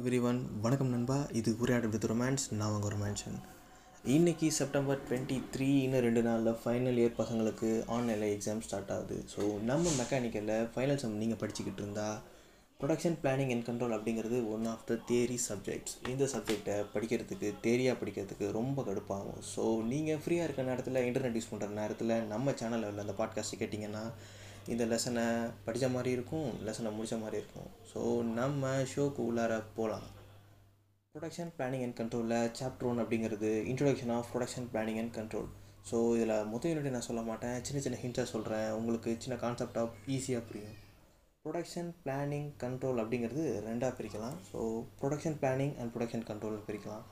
Every one வணக்கம் நண்பா. இது உரையாடல் வித் ரொமான்ஸ். நான் உங்கள் ரொமான்ஷன் இன்னைக்கு செப்டம்பர் டுவெண்ட்டி த்ரீ இன்னும் ரெண்டு நாளில் ஃபைனல் இயர் பசங்களுக்கு ஆன்லைனில் எக்ஸாம் ஸ்டார்ட் ஆகுது. ஸோ நம்ம மெக்கானிக்கலில் ஃபைனல் செம் நீங்கள் படிச்சுக்கிட்டு இருந்தால் ப்ரொடக்ஷன் பிளானிங் அண்ட் கண்ட்ரோல் அப்படிங்கிறது one of the theory subjects இந்த சப்ஜெக்டை படிக்கிறதுக்கு தேரியாக படிக்கிறதுக்கு ரொம்ப கடுப்பாகும். ஸோ நீங்கள் ஃப்ரீயாக இருக்கிற நேரத்தில் இன்டர்நெட் யூஸ் பண்ணுற நேரத்தில் நம்ம சேனலில் உள்ள அந்த பாட்காஸ்ட்டு கேட்டிங்கன்னா இந்த லெசனை படித்த மாதிரி இருக்கும் லெசனை முடித்த மாதிரி இருக்கும். ஸோ நம்ம ஷோக்கு உள்ளார போகலாம் ப்ரொடக்ஷன் பிளானிங் அண்ட் கண்ட்ரோலில் சாப்டர் ஒன் அப்படிங்கிறது introduction of production planning and control so இதில் மொத்த யூனிட் நான் சொல்ல மாட்டேன். சின்ன சின்ன ஹிண்ட்ஸாக சொல்கிறேன் உங்களுக்கு சின்ன கான்செப்ட் ஆஃப் ஈஸியாக புரியும். ப்ரொடக்ஷன் பிளானிங் கண்ட்ரோல் அப்படிங்கிறது ரெண்டாக பிரிக்கலாம். So production planning and production control பிரிக்கலாம்.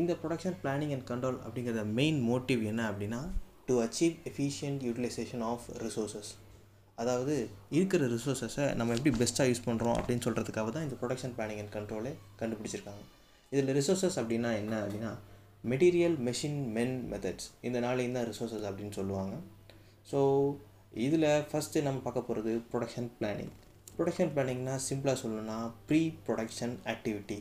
இந்த ப்ரொடக்ஷன் பிளானிங் அண்ட் கண்ட்ரோல் அப்படிங்கிறத மெயின் மோட்டிவ் என்ன அப்படின்னா to achieve efficient utilisation of resources அதாவது இருக்கிற ரிசோர்ஸஸை நம்ம எப்படி பெஸ்ட்டாக யூஸ் பண்ணுறோம் அப்படின்னு சொல்கிறதுக்காக தான் இந்த ப்ரொடக்ஷன் பிளானிங் அண்ட் கண்ட்ரோலே கண்டுபிடிச்சிருக்காங்க. இதில் ரிசோர்ஸஸ் அப்படின்னா என்ன அப்படின்னா மெட்டீரியல் மெஷின் மென் மெத்தட்ஸ் இந்த நாளையும் தான் ரிசோர்ஸஸ் அப்படின்னு சொல்லுவாங்க. ஸோ இதில் ஃபஸ்ட்டு நம்ம பார்க்க போகிறது ப்ரொடக்ஷன் பிளானிங் ப்ரொடக்ஷன் பிளானிங்னா சிம்பிளாக சொல்லணும்னா pre production activity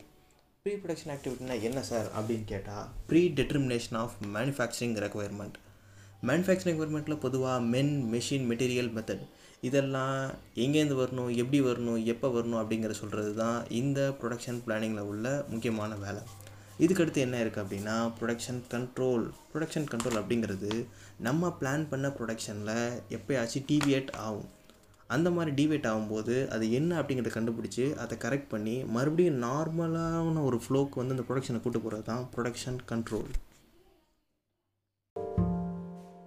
pre production ஆக்டிவிட்டினா என்ன சார் அப்படின்னு கேட்டால் pre determination of manufacturing requirement manufacturing ரெக்குவயர்மெண்ட்டில் பொதுவாக மென் மெஷின் மெட்டீரியல் மெத்தட் இதெல்லாம் எங்கேருந்து வரணும் எப்படி வரணும் எப்போ வரணும் அப்படிங்கிற சொல்கிறது தான் இந்த ப்ரொடக்ஷன் பிளானிங்கில் உள்ள முக்கியமான வேலை. இதுக்கடுத்து என்ன இருக்குது அப்படின்னா ப்ரொடக்ஷன் கண்ட்ரோல் ப்ரொடக்ஷன் கண்ட்ரோல் அப்படிங்கிறது நம்ம பிளான் பண்ண ப்ரொடக்ஷனில் எப்போயாச்சும் டிவியேட் ஆகும். அந்த மாதிரி டிவேட் ஆகும்போது அது என்ன அப்படிங்கிறத கண்டுபிடிச்சி அதை கரெக்ட் பண்ணி மறுபடியும் நார்மலான ஒரு ஃப்ளோக்கு வந்து அந்த ப்ரொடக்ஷனை கூட்டு போகிறது தான் ப்ரொடக்ஷன் கண்ட்ரோல்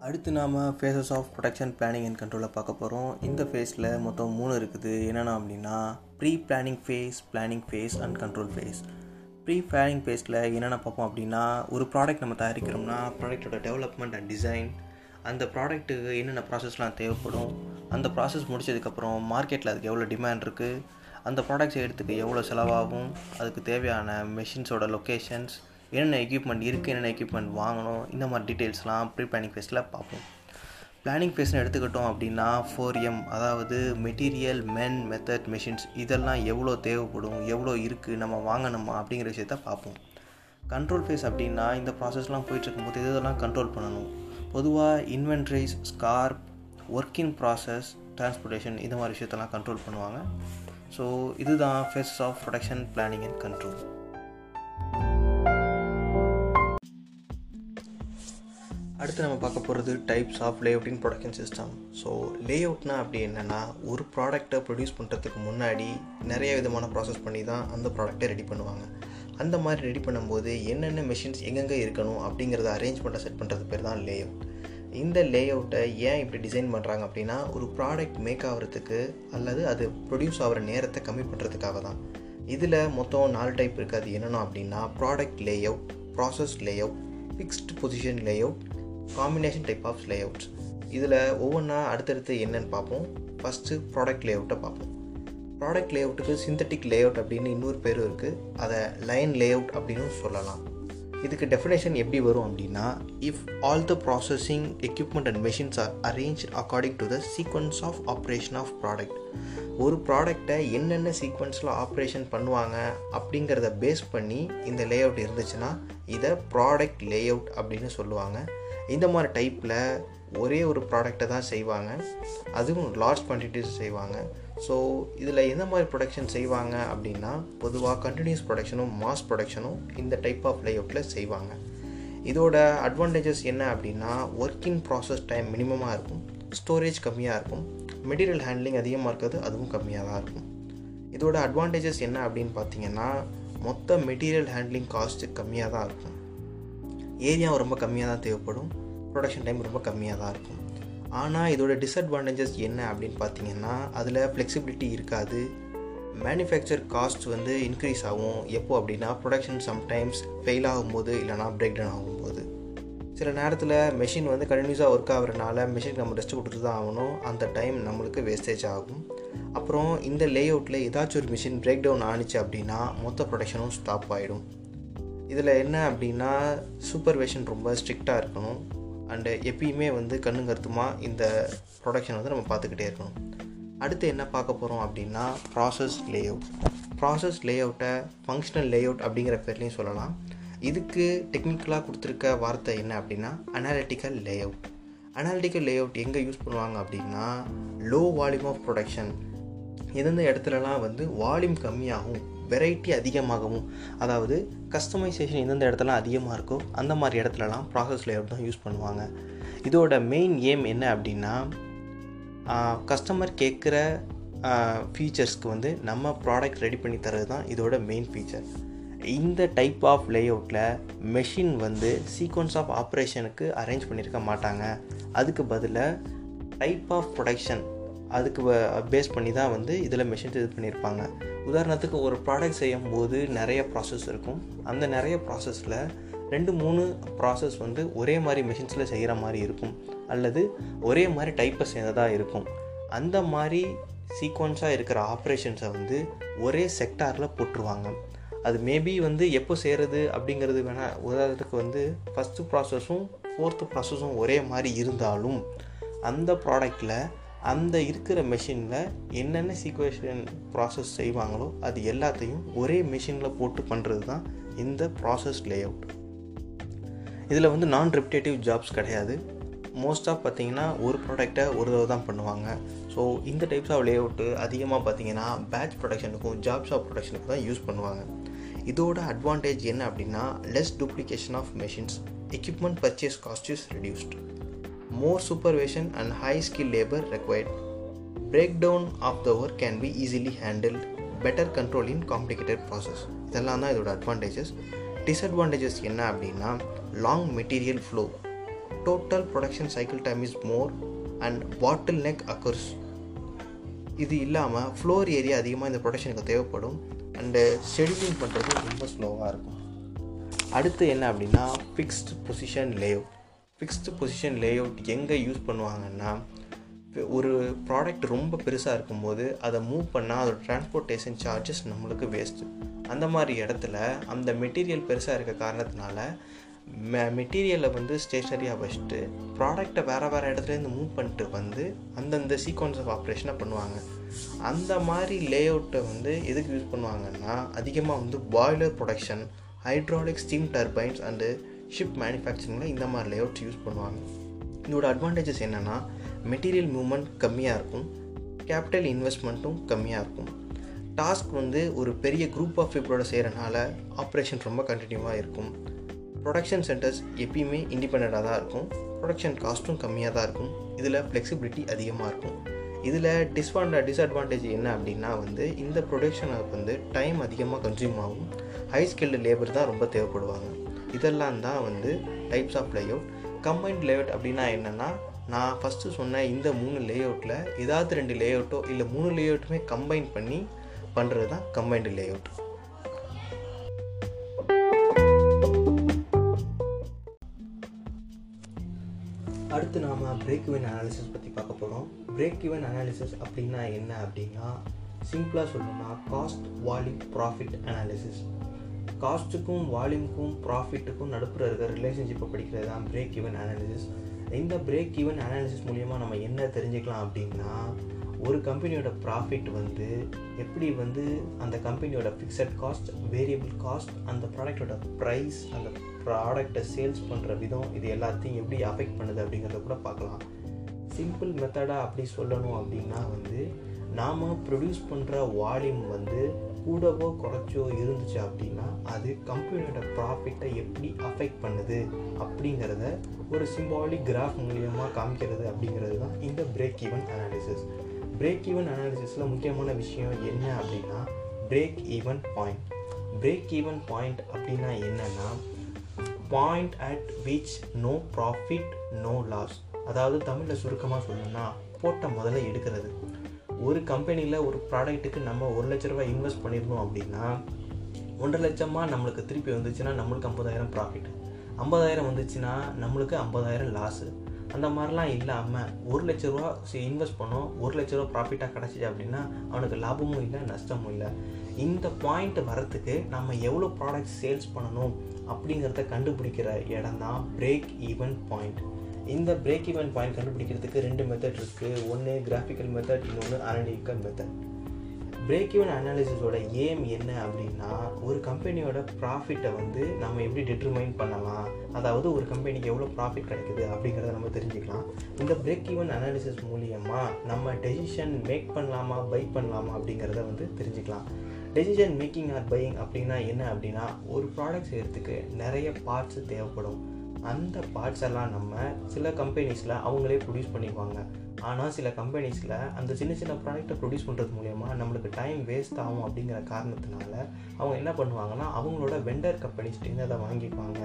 அடுத்து நாம் phases of production planning and கண்ட்ரோலை பார்க்க போகிறோம் இந்த ஃபேஸில் மொத்தம் மூணு இருக்குது. என்னென்ன அப்படின்னா pre planning phase planning phase and control phase pre planning ஃபேஸில் என்னென்ன பார்ப்போம் அப்படின்னா ஒரு ப்ராடக்ட் நம்ம தயாரிக்கிறோம்னா ப்ராடக்ட்டோட டெவலப்மெண்ட் அண்ட் டிசைன் அந்த ப்ராடக்ட்டுக்கு என்னென்ன ப்ராசஸ்லாம் தேவைப்படும் அந்த ப்ராசஸ் முடிச்சதுக்கப்புறம் மார்க்கெட்டில் அதுக்கு எவ்வளோ டிமாண்ட் இருக்குது அந்த ப்ராடக்ட்ஸ் எடுத்துக்க எவ்வளோ செலவாகும் அதுக்கு தேவையான மெஷின்ஸோட லொக்கேஷன்ஸ் என்னென்ன எக்யூப்மெண்ட் இருக்குது என்னென்ன எக்யூப்மெண்ட் வாங்கணும் இந்த மாதிரி டீட்டெயில்ஸ்லாம் ப்ரீ பிளானிங் ஃபேஸில் பார்ப்போம். பிளானிங் ஃபேஸ்னு எடுத்துக்கிட்டோம் அப்படின்னா ஃபோர் எம் அதாவது மெட்டீரியல் மென் மெத்தட் மெஷின்ஸ் இதெல்லாம் எவ்வளோ தேவைப்படும் எவ்வளோ இருக்குது நம்ம வாங்கணுமா அப்படிங்கிற விஷயத்த பார்ப்போம். கண்ட்ரோல் ஃபேஸ் அப்படின்னா இந்த ப்ராசஸ்லாம் போயிட்டுருக்கும்போது இதெல்லாம் கண்ட்ரோல் பண்ணணும்? பொதுவாக inventories scrap working process transportation இந்த மாதிரி விஷயத்தெல்லாம் கண்ட்ரோல் பண்ணுவாங்க. ஸோ இதுதான் phase of production planning and control அடுத்து நம்ம பார்க்க போகிறது டைப்ஸ் ஆஃப் லேஅவுட்டிங் ப்ரொடக்ஷன் சிஸ்டம் ஸோ லேஅவுட்னா அப்படி என்னென்னா ஒரு ப்ராடக்டை ப்ரொடியூஸ் பண்ணுறதுக்கு முன்னாடி நிறைய விதமான ப்ராசஸ் பண்ணி தான் அந்த ப்ராடக்டை ரெடி பண்ணுவாங்க. அந்த மாதிரி ரெடி பண்ணும்போது என்னென்ன மிஷின்ஸ் எங்கெங்கே இருக்கணும் அப்படிங்கிறத அரேஞ்ச்மெண்ட்டை செட் பண்ணுறது பேர் தான் லேஅவுட் இந்த லேஅவுட்டை ஏன் இப்படி டிசைன் பண்ணுறாங்க அப்படின்னா ஒரு ப்ராடக்ட் மேக் ஆகிறதுக்கு அல்லது அது ப்ரொடியூஸ் ஆகிற நேரத்தை கம்மி பண்ணுறதுக்காக தான். இதில் மொத்தம் நாலு டைப் இருக்குது அது என்னென்னா அப்படின்னா product layout process layout fixed position layout combination type of layouts இதில் ஒவ்வொன்றா அடுத்தடுத்து என்னென்னு பார்ப்போம். ஃபஸ்ட்டு ப்ராடக்ட் லேஅவுட்டை பார்ப்போம். ப்ராடக்ட் லே அவுட்டுக்கு சிந்தட்டிக் லேஅவுட் அப்படின்னு இன்னொரு பேரும் இருக்குது அதை லைன் லே அவுட் அப்படின்னு சொல்லலாம். இதுக்கு டெஃபினேஷன் எப்படி வரும் அப்படின்னா if all the processing equipment and machines are arrange according to the sequence of operation of product ஒரு ப்ராடக்டை என்னென்ன சீக்வன்ஸில் ஆப்ரேஷன் பண்ணுவாங்க அப்படிங்கிறத பேஸ் பண்ணி இந்த லே அவுட் இருந்துச்சுன்னா இதை ப்ராடக்ட் லேஅவுட் அப்படின்னு சொல்லுவாங்க. இந்த மாதிரி டைப்பில் ஒரே ஒரு ப்ராடக்டை தான் செய்வாங்க. அதுவும் லார்ஜ் குவான்டிட்டிஸ் செய்வாங்க. ஸோ இதில் எந்த மாதிரி ப்ரொடக்ஷன் செய்வாங்க அப்படின்னா பொதுவாக கண்டினியூஸ் ப்ரொடக்ஷனும் மாஸ் ப்ரொடக்ஷனும் இந்த டைப் ஆஃப் லேஅவுட்டில் செய்வாங்க. இதோட அட்வான்டேஜஸ் என்ன அப்படின்னா ஒர்க்கிங் ப்ராசஸ் டைம் மினிமமாக இருக்கும் ஸ்டோரேஜ் கம்மியாக இருக்கும் மெட்டீரியல் ஹேண்ட்லிங் அதிகமாக இருக்கிறது அதுவும் கம்மியாக தான் இருக்கும். இதோட அட்வான்டேஜஸ் என்ன அப்படின்னு பார்த்தீங்கன்னா மொத்த மெட்டீரியல் ஹேண்ட்லிங் காஸ்ட்டு கம்மியாக தான் இருக்கும். ஏரியா ரொம்ப கம்மியாக தான் தேவைப்படும். ப்ரொடக்ஷன் டைம் ரொம்ப கம்மியாக தான் இருக்கும். ஆனால் இதோட டிஸ்அட்வான்டேஜஸ் என்ன அப்படின்னு பார்த்தீங்கன்னா அதில் ஃப்ளெக்சிபிலிட்டி இருக்காது. மேனுஃபேக்சர் காஸ்ட் வந்து இன்க்ரீஸ் ஆகும். எப்போ அப்படின்னா ப்ரொடக்ஷன் சம்டைம்ஸ் ஃபெயில் ஆகும்போது இல்லைனா பிரேக் டவுன் ஆகும்போது. சில நேரத்தில் மெஷின் வந்து கண்டினியூஸாக ஒர்க் ஆகிறனால மெஷின் நம்ம ரெஸ்ட் கொடுத்து தான் ஆகணும். அந்த டைம் நம்மளுக்கு வேஸ்டேஜ் ஆகும். அப்புறம் இந்த லேஅவுட்டில் ஏதாச்சும் ஒரு மிஷின் பிரேக் டவுன் ஆனிச்சு அப்படின்னா மொத்த ப்ரொடக்ஷனும் ஸ்டாப் ஆகிடும் இதில் என்ன அப்படின்னா சூப்பர்வேஷன் ரொம்ப ஸ்ட்ரிக்டாக இருக்கணும். அண்டு எப்பயுமே வந்து கண்ணு கருத்துமாக இந்த ப்ரொடக்ஷன் வந்து நம்ம பார்த்துக்கிட்டே இருக்கணும். அடுத்து என்ன பார்க்க போகிறோம் அப்படின்னா ப்ராசஸ் லேஅவுட் ப்ராசஸ் லே அவுட்டை ஃபங்க்ஷனல் லே அவுட் அப்படிங்கிற பேர்லையும் சொல்லலாம். இதுக்கு டெக்னிக்கலாக கொடுத்துருக்க வார்த்தை என்ன அப்படின்னா அனாலிட்டிக்கல் லேஅவுட் அனாலிட்டிக்கல் லேஅவுட் எங்கே யூஸ் பண்ணுவாங்க அப்படின்னா லோ வால்யூம் ஆஃப் ப்ரொடக்ஷன் எந்தெந்த இடத்துலலாம் வந்து வால்யூம் கம்மியாகும் வெரைட்டி அதிகமாகவும் அதாவது கஸ்டமைசேஷன் எந்தெந்த இடத்துலாம் அதிகமாக இருக்கோ அந்த மாதிரி இடத்துலலாம் ப்ராசஸ் லேஅவுட் தான் யூஸ் பண்ணுவாங்க. இதோட மெயின் எய்ம் என்ன அப்படின்னா கஸ்டமர் கேட்குற ஃபீச்சர்ஸ்க்கு வந்து நம்ம ப்ராடக்ட் ரெடி பண்ணி தரது தான் இதோட மெயின் ஃபீச்சர் இந்த டைப் ஆஃப் லேஅவுட்டில் மெஷின் வந்து சீக்வன்ஸ் ஆஃப் ஆப்ரேஷனுக்கு அரேஞ்ச் பண்ணியிருக்க மாட்டாங்க. அதுக்கு பதிலாக டைப் ஆஃப் ப்ரொடக்ஷன் அதுக்கு பேஸ் பண்ணி தான் வந்து இதில் மெஷின்ஸ் இது பண்ணியிருப்பாங்க உதாரணத்துக்கு ஒரு ப்ராடக்ட் செய்யும் போது நிறைய ப்ராசஸ் இருக்கும். அந்த நிறைய ப்ராசஸில் ரெண்டு மூணு ப்ராசஸ் வந்து ஒரே மாதிரி மிஷின்ஸில் செய்கிற மாதிரி இருக்கும். அல்லது ஒரே மாதிரி டைப்பை சேர்ந்ததாக இருக்கும். அந்த மாதிரி சீக்வன்ஸாக இருக்கிற ஆப்ரேஷன்ஸை வந்து ஒரே செக்டாரில் போட்டுருவாங்க. அது மேபி வந்து எப்போ செய்கிறது அப்படிங்கிறது வேணால் உதாரணத்துக்கு வந்து ஃபஸ்ட்டு ப்ராசஸும் ஃபோர்த்து ப்ராசஸும் ஒரே மாதிரி இருந்தாலும் அந்த ப்ராடக்டில் அந்த இருக்கிற மெஷினில் என்னென்ன சீக்வேஷன் ப்ராசஸ் செய்வாங்களோ அது எல்லாத்தையும் ஒரே மிஷினில் போட்டு பண்ணுறது தான் இந்த ப்ராசஸ் லேஅவுட் இதில் வந்து நான் ரெப்டேட்டிவ் ஜாப்ஸ் கிடையாது மோஸ்ட்டாக பார்த்தீங்கன்னா ஒரு ப்ராடக்டை ஒரு தடவை தான் பண்ணுவாங்க. ஸோ இந்த டைப்ஸ் ஆஃப் லேஅவுட்டு அதிகமாக பார்த்தீங்கன்னா பேட்ச் ப்ரொடக்ஷனுக்கும் ஜாப்ஸ் ஆஃப் ப்ரொடக்ஷனுக்கும் தான் யூஸ் பண்ணுவாங்க. இதோட அட்வான்டேஜ் என்ன அப்படின்னா less duplication of machines equipment purchase cost is reduced more supervision and high skill labour required break down of the work can be easily handled better control in complicated process இதெல்லாம் தான் இதோட advantages disadvantages என்ன அப்படின்னா long material flow total production cycle time is more and bottleneck occurs இது இல்லாமல் floor area அதிகமாக இந்த ப்ரொடக்ஷனுக்கு தேவைப்படும். அண்டு ஷெடியூலிங் பண்ணுறது ரொம்ப ஸ்லோவாக இருக்கும். அடுத்து என்ன அப்படின்னா fixed position lay fixed position layout எங்கே யூஸ் பண்ணுவாங்கன்னா ஒரு ப்ராடக்ட் ரொம்ப பெருசாக இருக்கும்போது அதை மூவ் பண்ணால் அதோட டிரான்ஸ்போர்ட்டேஷன் சார்ஜஸ் நம்மளுக்கு வேஸ்ட்டு அந்த மாதிரி இடத்துல அந்த மெட்டீரியல் பெருசாக இருக்க காரணத்தினால மெ மெட்டீரியலை வந்து ஸ்டேஷ்னரியாக வச்சுட்டு ப்ராடக்டை வேறு வேறு இடத்துலேருந்து மூவ் பண்ணிட்டு வந்து அந்தந்த சீக்வன்ஸ் ஆஃப் ஆப்ரேஷனை பண்ணுவாங்க. அந்த மாதிரி லேஅவுட்டை வந்து எதுக்கு யூஸ் பண்ணுவாங்கன்னா அதிகமாக வந்து boiler production hydraulic steam turbines and ship மேனுஃபேக்சரிங்கில் இந்த மாதிரி லேஅவுட்ஸ் யூஸ் பண்ணுவாங்க. இதோட அட்வான்டேஜஸ் என்னென்னா மெட்டீரியல் மூவ்மெண்ட் கம்மியாக இருக்கும் கேபிட்டல் இன்வெஸ்ட்மெண்ட்டும் கம்மியாக இருக்கும். டாஸ்க் வந்து ஒரு பெரிய குரூப் ஆஃப் பீப்புளோட செய்கிறனால ஆப்ரேஷன் ரொம்ப கண்டினியூவாக இருக்கும். ப்ரொடக்ஷன் சென்டர்ஸ் எப்பயுமே இண்டிபெண்ட்டாக தான் இருக்கும். ப்ரொடக்ஷன் காஸ்ட்டும் கம்மியாக தான் இருக்கும். இதில் ஃப்ளெக்சிபிலிட்டி அதிகமாக இருக்கும். இதில் டிஸ்வான்ட டிஸ்அட்வான்டேஜ் என்ன அப்படின்னா வந்து இந்த ப்ரொடக்ஷனுக்கு வந்து டைம் அதிகமாக கன்சியூம் ஆகும். ஹை ஸ்கில்டு லேபர் தான் ரொம்ப தேவைப்படுவாங்க. இதெல்லாம் தான் வந்து types of layout combined layout அப்படின்னா என்னென்னா நான் ஃபஸ்ட்டு சொன்ன இந்த மூணு லேஅவுட்டில் ஏதாவது ரெண்டு லேஅவுட்டோ இல்லை மூணு லேஅவுட்டுமே கம்பைன் பண்ணி பண்ணுறது தான் கம்பைன்டு லேஅவுட் அடுத்து நாம் பிரேக் இவன் அனாலிசிஸ் பற்றி பார்க்க போகிறோம் பிரேக் இவன் அனாலிசிஸ் அப்படின்னா என்ன அப்படின்னா சிம்பிளாக சொல்லணும்னா காஸ்ட் வால்யூம் ப்ராஃபிட் அனாலிசிஸ் காஸ்ட்டுக்கும் வால்யூமுக்கும் ப்ராஃபிட்டுக்கும் நடுப்புற இருக்கிற ரிலேஷன்ஷிப்பை படிக்கிறது தான் பிரேக் ஈவன் அனாலிசிஸ் இந்த பிரேக் ஈவன் அனாலிசிஸ் மூலிமா நம்ம என்ன தெரிஞ்சுக்கலாம் அப்படின்னா ஒரு கம்பெனியோட ப்ராஃபிட் வந்து எப்படி வந்து அந்த கம்பெனியோட ஃபிக்ஸட் காஸ்ட் வேரியபிள் காஸ்ட் அந்த ப்ராடக்டோட ப்ரைஸ் அந்த ப்ராடக்டை சேல்ஸ் பண்ணுற விதம் இது எல்லாத்தையும் எப்படி அஃபெக்ட் பண்ணுது அப்படிங்கிறத கூட பார்க்கலாம். சிம்பிள் மெத்தடாக அப்படி சொல்லணும் அப்படின்னா வந்து நாம் ப்ரொடியூஸ் பண்ணுற வால்யூம் வந்து கூடவோ குறைச்சோ இருந்துச்சு அப்படின்னா அது கம்பெனியோட ப்ராஃபிட்டை எப்படி அஃபெக்ட் பண்ணுது அப்படிங்கிறத ஒரு சிம்பாலிக் கிராஃப் மூலியமாக காமிக்கிறது அப்படிங்கிறது தான் இந்த break even analysis break even அனாலிசிஸில் முக்கியமான விஷயம் என்ன அப்படின்னா break even point break even point அப்படின்னா என்னென்னா point at which no profit no loss அதாவது தமிழில் சுருக்கமாக சொல்லணும்னா போட்ட முதல்ல எடுக்கிறது. ஒரு கம்பெனியில் ஒரு ப்ராடக்ட்டுக்கு நம்ம ஒரு லட்ச ரூபாய் இன்வெஸ்ட் பண்ணியிருந்தோம் அப்படின்னா ஒன்றரை லட்சமாக நம்மளுக்கு திருப்பி வந்துச்சுன்னா நம்மளுக்கு ஐம்பதாயிரம் ப்ராஃபிட் ஐம்பதாயிரம் வந்துச்சுன்னா நம்மளுக்கு ஐம்பதாயிரம் லாஸு அந்த மாதிரிலாம் இல்லாமல் ஒரு லட்ச ரூபா இன்வெஸ்ட் பண்ணோம் ஒரு லட்ச ரூபா ப்ராஃபிட்டாக கிடச்சிச்சு அப்படின்னா அவனுக்கு லாபமும் இல்லை நஷ்டமும் இல்லை. இந்த பாயிண்ட் வரத்துக்கு நம்ம எவ்வளோ ப்ராடக்ட் சேல்ஸ் பண்ணணும் அப்படிங்கிறத கண்டுபிடிக்கிற இடம் தான் பிரேக் ஈவன் பாயிண்ட் இந்த பிரேக் ஈவன் பாயிண்ட் கண்டுபிடிக்கிறதுக்கு ரெண்டு மெத்தட் இருக்குது ஒன்று கிராஃபிக்கல் மெத்தட் இன்னொன்று அனலிட்டிக்கல் மெத்தட் பிரேக் ஈவன் அனாலிசிஸோட ஏம் என்ன அப்படின்னா ஒரு கம்பெனியோட ப்ராஃபிட்டை வந்து நம்ம எப்படி டிட்டர்மைன் பண்ணலாம்? அதாவது ஒரு கம்பெனிக்கு எவ்வளோ ப்ராஃபிட் கிடைக்குது அப்படிங்கிறத நம்ம தெரிஞ்சுக்கலாம். இந்த பிரேக் ஈவன் அனாலிசிஸ் மூலியமாக நம்ம டெசிஷன் மேக் பண்ணலாமா பை பண்ணலாமா அப்படிங்கிறத வந்து தெரிஞ்சுக்கலாம். டெசிஷன் மேக்கிங் ஆர் பையிங் அப்படின்னா என்ன அப்படின்னா ஒரு ப்ராடக்ட் செய்கிறதுக்கு நிறைய பார்ட்ஸ் தேவைப்படும். அந்த பார்ட்ஸ் எல்லாம் நம்ம சில கம்பெனிஸில் அவங்களே ப்ரொடியூஸ் பண்ணிக்குவாங்க. ஆனால் சில கம்பெனிஸில் அந்த சின்ன சின்ன ப்ராடக்ட்டை ப்ரொடியூஸ் பண்ணுறது மூலயமா நம்மளுக்கு டைம் வேஸ்ட் ஆகும் அப்படிங்கிற காரணத்தினால அவங்க என்ன பண்ணுவாங்கன்னா அவங்களோட வெண்டர் கம்பெனிஸ்டேருந்து அதை வாங்கிக்குவாங்க.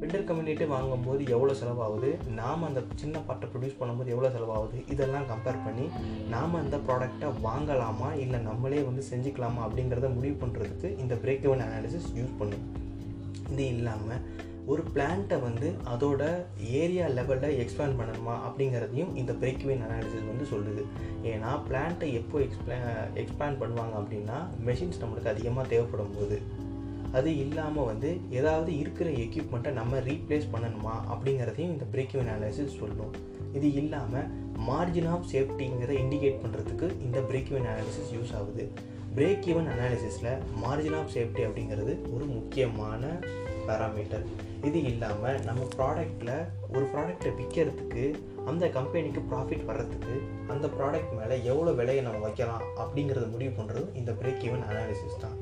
வெண்டர் கம்பெனிட்டு வாங்கும்போது எவ்வளோ செலவாகுது? நாம் அந்த சின்ன பாட்டை ப்ரொடியூஸ் பண்ணும்போது எவ்வளோ செலவாகுது? இதெல்லாம் கம்பேர் பண்ணி நாம் அந்த ப்ராடக்டை வாங்கலாமா? இல்லை நம்மளே வந்து செஞ்சுக்கலாமா? அப்படிங்கிறத முடிவு பண்ணுறதுக்கு இந்த பிரேக் இவன் அனாலிசிஸ் யூஸ் பண்ணும். இது இல்லாமல் ஒரு பிளான்ட்டை வந்து அதோட ஏரியா லெவலில் எக்ஸ்பேண்ட் பண்ணணுமா அப்படிங்கிறதையும் இந்த பிரேக்வின் அனாலிசிஸ் வந்து சொல்லுது. ஏன்னா பிளான்ட்டை எப்போ எக்ஸ்பிளே எக்ஸ்பேண்ட் பண்ணுவாங்க அப்படின்னா மெஷின்ஸ் நம்மளுக்கு அதிகமாக தேவைப்படும் போது. அது இல்லாமல் வந்து ஏதாவது இருக்கிற எக்யூப்மெண்ட்டை நம்ம ரீப்ளேஸ் பண்ணணுமா அப்படிங்கிறதையும் இந்த பிரேக்வின் அனாலிசிஸ் சொல்லும். இது இல்லாமல் மார்ஜின் ஆஃப் சேஃப்டிங்கிறத இண்டிகேட் பண்ணுறதுக்கு இந்த பிரேக்வின் அனாலிசிஸ் யூஸ் ஆகுது. பிரேக் ஈவன் அனாலிசிஸில் மார்ஜின் ஆஃப் சேஃப்டி அப்படிங்கிறது ஒரு முக்கியமான பேராமீட்டர் இது இல்லாமல் நம்ம ப்ராடக்டில் ஒரு ப்ராடக்டை விற்கிறதுக்கு அந்த கம்பெனிக்கு ப்ராஃபிட் வர்றதுக்கு அந்த ப்ராடக்ட் மேலே எவ்வளோ விலையை நம்ம வைக்கலாம் அப்படிங்கிறத முடிவு பண்ணுறது இந்த பிரேக் ஈவன் அனாலிசிஸ் தான்.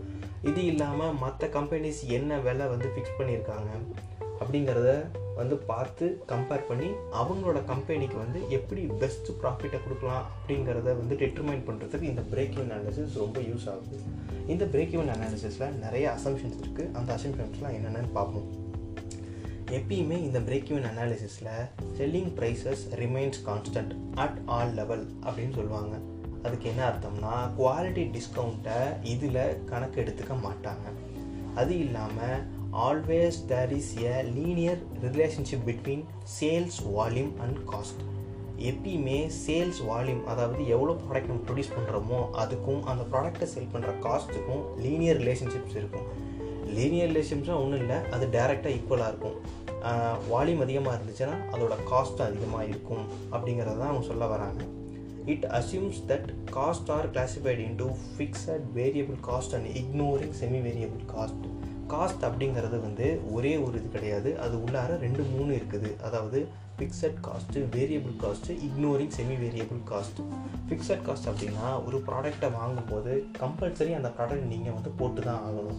இது இல்லாமல் மற்ற கம்பெனிஸ் என்ன விலை வந்து ஃபிக்ஸ் பண்ணியிருக்காங்க அப்படிங்கிறத வந்து பார்த்து கம்பேர் பண்ணி அவங்களோட கம்பெனிக்கு வந்து எப்படி பெஸ்ட் ப்ராஃபிட்டை கொடுக்கலாம் அப்படிங்கிறத வந்து டிட்டர்மைன் பண்ணுறதுக்கு இந்த பிரேக் ஈவன் அனாலிசிஸ் ரொம்ப யூஸ் ஆகுது. இந்த பிரேக் ஈவன் அனாலிசிஸில் நிறைய அசம்ஷன்ஸ் இருக்குது அந்த அசம்ஷன்ஸ்லாம் என்னென்னு பார்ப்போம். எப்பயுமே இந்த break even அனாலிசிஸில் selling prices remains constant at all level அப்படின்னு சொல்லுவாங்க. அதுக்கு என்ன அர்த்தம்னா குவாலிட்டி டிஸ்கவுண்ட்டை இதில் கணக்கு எடுத்துக்க மாட்டாங்க. அது இல்லாமல் always there is a linear relationship between sales volume and cost எப்பயுமே சேல்ஸ் வால்யூம் அதாவது எவ்வளோ ப்ராடக்ட் நம்ம ப்ரொடியூஸ் பண்ணுறோமோ அதுக்கும் அந்த ப்ராடக்டை செல் பண்ணுற காஸ்ட்டுக்கும் லீனியர் ரிலேஷன்ஷிப்ஸ் இருக்கும். லீனியர் ரிலேஷன்ஷிப்ஸும் ஒன்றும் இல்லை அது டைரெக்டாக ஈக்குவலாக இருக்கும். வால்யூம் அதிகமாக இருந்துச்சுன்னா அதோட காஸ்ட்டும் அதிகமாக இருக்கும் அப்படிங்கிறத தான் அவங்க சொல்ல வராங்க. It assumes that cost are classified into fixed variable cost and ignoring semi variable cost cost அப்படிங்கிறது வந்து ஒரே ஒரு இது கிடையாது அது உள்ளார ரெண்டு மூணு இருக்குது. அதாவது fixed cost variable cost ignoring semi variable cost fixed cost அப்படின்னா ஒரு ப்ராடக்டை வாங்கும்போது கம்பல்சரி அந்த ப்ராடக்ட் நீங்கள் வந்து போட்டு தான் ஆகணும்.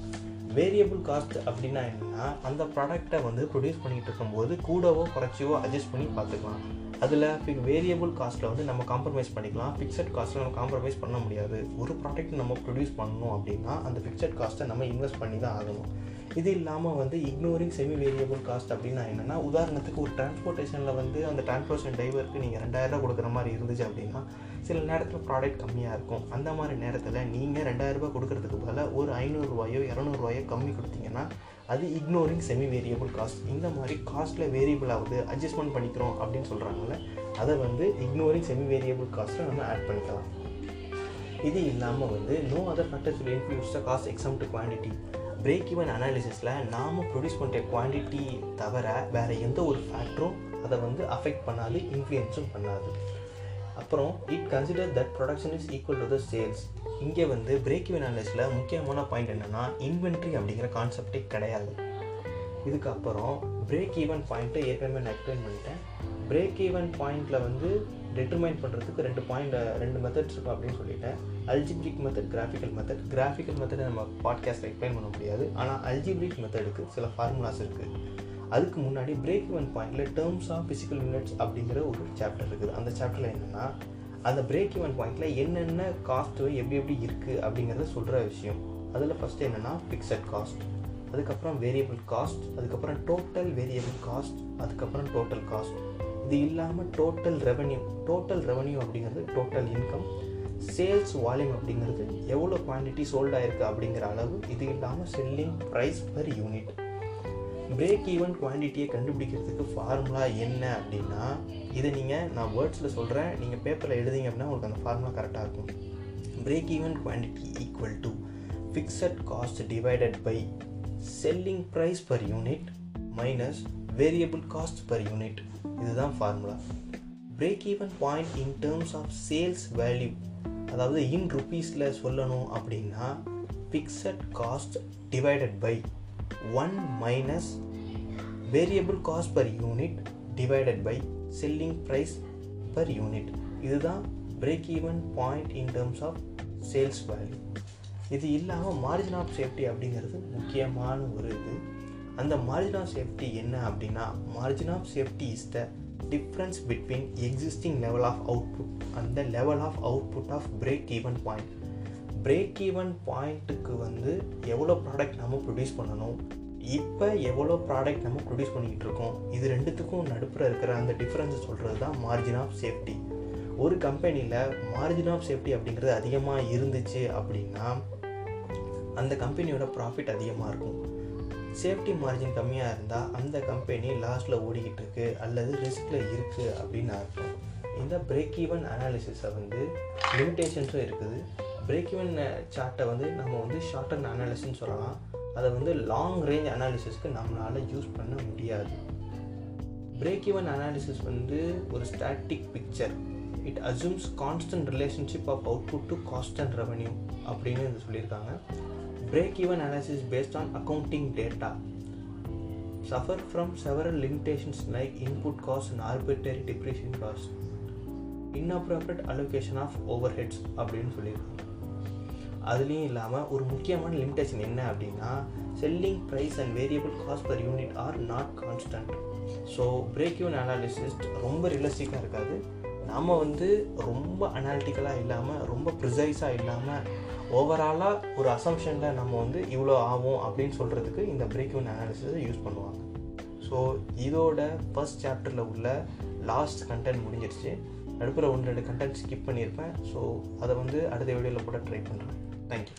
வேரியபிள் காஸ்ட் அப்படின்னா என்னென்னா அந்த ப்ராடக்டை வந்து ப்ரொடியூஸ் பண்ணிகிட்டு இருக்கும்போது கூடவோ குறைச்சியோ அட்ஜஸ்ட் பண்ணி பார்த்துக்கலாம். அதில் வேரியபிள் காஸ்ட்டில் வந்து நம்ம காம்ப்ரமைஸ் பண்ணிக்கலாம். ஃபிக்ஸட் காஸ்ட்டில் நம்ம காம்ப்ரமைஸ் பண்ண முடியாது. ஒரு ப்ராடக்ட் நம்ம ப்ரொடியூஸ் பண்ணணும் அப்படின்னா அந்த ஃபிக்ஸட் காஸ்ட்டை நம்ம இன்வெஸ்ட் பண்ணி தான் ஆகணும். இது இல்லாமல் வந்து இக்னோரிங் செமி வேரியபிள் காஸ்ட் அப்படின்னா என்னென்னா உதாரணத்துக்கு ஒரு டிரான்ஸ்போர்ட்டேஷனில் வந்து அந்த டிரான்ஸ்போர்ட்டேஷன் டிரைவருக்கு நீங்கள் ரெண்டாயிரரூவா கொடுக்குற மாதிரி இருந்துச்சு அப்படின்னா சில நேரத்தில் ப்ராடக்ட் கம்மியாக இருக்கும். அந்த மாதிரி நேரத்தில் நீங்கள் ரெண்டாயிரரூபா கொடுக்கறதுக்கு பதிலாக ஒரு ஐநூறுரூவாயோ இரநூறுவாயோ கம்மி கொடுத்தீங்கன்னா அது இக்னோரிங் செமி வேரியபிள் காஸ்ட் இந்த மாதிரி காஸ்ட்டில் வேரியபிள் ஆகுது அட்ஜஸ்ட்மெண்ட் பண்ணிக்கிறோம் அப்படின்னு சொல்கிறாங்கல்ல அதை வந்து இக்னோரிங் செமி வேரியபிள் காஸ்ட்டில் நம்ம ஆட் பண்ணிக்கலாம். இது இல்லாமல் வந்து no other factors will the cost exam to quantity break even அனாலிசிஸில் நாம் ப்ரொடியூஸ் பண்ணுற குவான்டிட்டி தவிர வேறு எந்த ஒரு ஃபேக்டரும் அதை வந்து அஃபெக்ட் பண்ணாது இன்ஃப்ளூயன்ஸும் பண்ணாது. அப்புறம் it consider that production is equal to the sales இங்கே வந்து பிரேக் ஈவன் அனாலிஸில் முக்கியமான பாயிண்ட் என்னென்னா இன்வென்ட்ரி அப்படிங்கிற கான்செப்டே கிடையாது. இதுக்கப்புறம் பிரேக் ஈவன் பாயிண்ட்டை ஏற்கனவே நான் எக்ஸ்பிளைன் பண்ணிட்டேன். பிரேக் ஈவன் பாயிண்ட்டில் வந்து டெட்டர்மைன் பண்ணுறதுக்கு ரெண்டு பாயிண்ட் ரெண்டு மெத்தட்ஸ் இருக்கும் அப்படின்னு சொல்லிட்டேன். Algebraic method graphical method graphical method நம்ம பாட்காஸ்ட்டில் எக்ஸ்பிளைன் பண்ண முடியாது. ஆனால் அல்ஜிப்ரிக் மெத்தடுக்கு சில ஃபார்முலாஸ் இருக்குது அதுக்கு முன்னாடி பிரேக் ஈவன் பாயிண்டில் டேர்ம்ஸ் ஆஃப் ஃபிசிக்கல் யூனிட்ஸ் அப்படிங்கிற ஒரு சாப்டர் இருக்குது. அந்த சாப்டரில் என்னென்னா அந்த பிரேக் ஈவன் பாயிண்டில் என்னென்ன காஸ்ட்டு எப்படி எப்படி இருக்குது அப்படிங்கிறத சொல்கிற விஷயம். அதில் ஃபஸ்ட்டு என்னென்னா ஃபிக்ஸட் காஸ்ட் அதுக்கப்புறம் வேரியபிள் காஸ்ட் அதுக்கப்புறம் டோட்டல் வேரியபிள் காஸ்ட் அதுக்கப்புறம் டோட்டல் காஸ்ட் இது இல்லாமல் டோட்டல் ரெவன்யூ டோட்டல் ரெவன்யூ அப்படிங்கிறது டோட்டல் இன்கம் சேல்ஸ் வால்யூம் அப்படிங்கிறது எவ்வளோ குவான்டிட்டி சோல்ட் ஆயிருக்கு அப்படிங்கிற அளவு இது இல்லாமல் selling price per unit break even குவான்டிட்டியை கண்டுபிடிக்கிறதுக்கு ஃபார்முலா என்ன அப்படின்னா இதை நீங்கள் நான் வேர்ட்ஸில் சொல்கிறேன் நீங்கள் பேப்பரில் எழுதிங்க அப்படின்னா உங்களுக்கு அந்த ஃபார்முலா கரெக்டாக இருக்கும். Break even quantity equal to fixed cost divided by selling price per unit minus variable cost per unit இதுதான் formula break even point in terms of sales value அதாவது இன் ருபீஸில் சொல்லணும் அப்படின்னா fixed cost divided by one minus variable cost per unit divided by selling price per unit இதுதான் break even point in terms of sales value இது இல்லாமல் margin of safety அப்படிங்கிறது முக்கியமான ஒரு இது. அந்த மார்ஜின் ஆஃப் சேஃப்டி என்ன அப்படின்னா margin of safety is the difference between existing level of output அந்த level of output of break even point break even பாயிண்ட்டுக்கு வந்து எவ்வளோ ப்ராடக்ட் நம்ம ப்ரொடியூஸ் பண்ணணும் இப்போ எவ்வளோ ப்ராடக்ட் நம்ம ப்ரொடியூஸ் பண்ணிக்கிட்டு இருக்கோம் இது ரெண்டுத்துக்கும் நடுப்புற இருக்கிற அந்த டிஃப்ரென்ஸை சொல்கிறது தான் மார்ஜின் ஆஃப் சேஃப்டி ஒரு கம்பெனியில் மார்ஜின் ஆஃப் சேஃப்டி அப்படிங்கிறது அதிகமாக இருந்துச்சு அப்படின்னா அந்த கம்பெனியோட ப்ராஃபிட் அதிகமாக இருக்கும். சேஃப்டி மார்ஜின் கம்மியாக இருந்தால் அந்த கம்பெனி லாஸ்ட்டில் ஓடிக்கிட்டு இருக்கு அல்லது ரிஸ்கில் இருக்குது அப்படின்னு அர்த்தம். இந்த பிரேக் ஈவன் அனாலிசிஸை வந்து லிமிட்டேஷன்ஸும் இருக்குது. பிரேக் ஈவன் சார்ட்டை வந்து நம்ம வந்து ஷார்ட் அண்ட் அனாலிசிஸ்னு சொல்லலாம். அதை வந்து லாங் ரேஞ்ச் அனாலிசிஸ்க்கு நம்மளால் யூஸ் பண்ண முடியாது. பிரேக் ஈவன் அனாலிசிஸ் வந்து ஒரு static picture it assumes constant relationship of output to cost and revenue அப்படின்னு இது சொல்லியிருக்காங்க. Break even analysis based on accounting data suffer from several limitations like input cost and arbitrary depreciation cost inappropriate allocation of overheads அப்படின்னு சொல்லியிருக்காங்க. அதுலேயும் இல்லாமல் ஒரு முக்கியமான limitation என்ன அப்படின்னா selling price and variable cost per unit are not constant so break even analysis ரொம்ப ரியலிஸ்டிக்காக இருக்காது. நாம் வந்து ரொம்ப அனாலிட்டிக்கலாக இல்லாமல் ரொம்ப ப்ரிசைஸாக இல்லாமல் ஓவராலாக ஒரு அசம்ஷனில் நம்ம வந்து இவ்வளோ ஆகும் அப்படின்னு சொல்கிறதுக்கு இந்த பிரேக் யூன் அனாலிசிஸை யூஸ் பண்ணுவாங்க. ஸோ இதோட ஃபர்ஸ்ட் சாப்டரில் உள்ள லாஸ்ட் கண்டென்ட் முடிஞ்சிருச்சு. நடுப்புற ஒன்று ரெண்டு கண்டென்ட் ஸ்கிப் பண்ணியிருப்பேன். ஸோ அதை வந்து அடுத்த வீடியோவில் கூட ட்ரை பண்ணுறேன் தேங்க்யூ